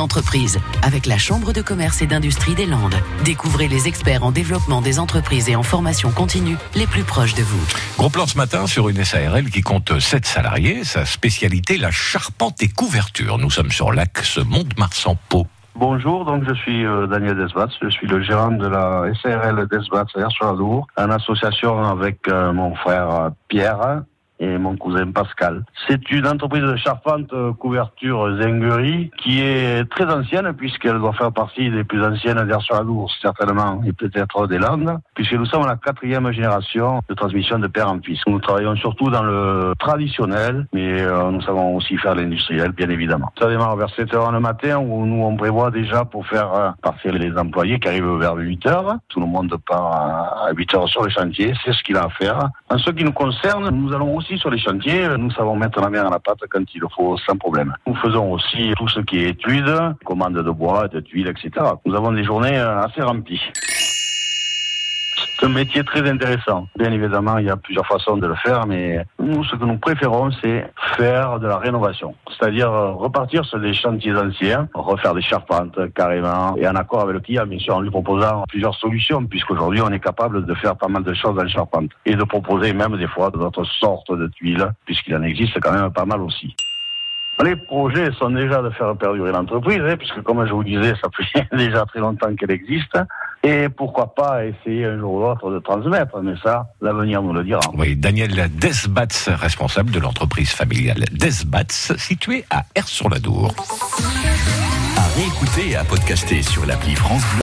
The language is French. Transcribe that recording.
entreprise avec la Chambre de commerce et d'industrie des Landes. Découvrez les experts en développement des entreprises et en formation continue les plus proches de vous. Gros plan ce matin sur une SARL qui compte 7 salariés. Sa spécialité, la charpente et couverture. Nous sommes sur l'axe Mont-de-Marsan-Pau. Bonjour, donc je suis euh, Daniel Desbatz, je suis le gérant de la SARL Desbatz à sur Adour, en association avec euh, mon frère euh, Pierre et mon cousin Pascal. C'est une entreprise de charpente euh, couverture zinguerie qui est très ancienne puisqu'elle doit faire partie des plus anciennes d'Air sur Adour, certainement, et peut-être des Landes, puisque nous sommes la quatrième génération de transmission de père en fils. Nous travaillons surtout dans le traditionnel, mais euh, nous savons aussi faire l'industriel, bien évidemment. Ça démarre vers 7 heures le matin où nous on prévoit déjà pour faire euh, partir les employés qui arrivent vers 8 heures. Tout le monde part à 8 heures sur les chantiers, c'est ce qu'il a à faire. En ce qui nous concerne, nous allons aussi sur les chantiers, nous savons mettre la main à la pâte quand il le faut sans problème. Nous faisons aussi tout ce qui est études, commandes de bois, de tuiles, etc. Nous avons des journées euh, assez remplies. C'est un métier très intéressant. Bien évidemment, il y a plusieurs façons de le faire, mais nous, ce que nous préférons, c'est faire de la rénovation. C'est-à-dire euh, repartir sur des chantiers anciens, refaire des charpentes carrément, et en accord avec le client, bien sûr, en lui proposant plusieurs solutions, puisqu'aujourd'hui, on est capable de faire pas mal de choses en charpente. Et de proposer même des fois d'autres sortes de tuiles, puisqu'il en existe quand même pas mal aussi. Les projets sont déjà de faire perdurer l'entreprise, hein, puisque comme je vous disais, ça fait déjà très longtemps qu'elle existe. Et pourquoi pas essayer un jour ou l'autre de transmettre, mais ça, l'avenir nous le dira. Oui, Daniel Desbatz, responsable de l'entreprise familiale Desbatz, située à Ers-sur-la-Dour. À réécouter et à podcaster sur l'appli France Bleu.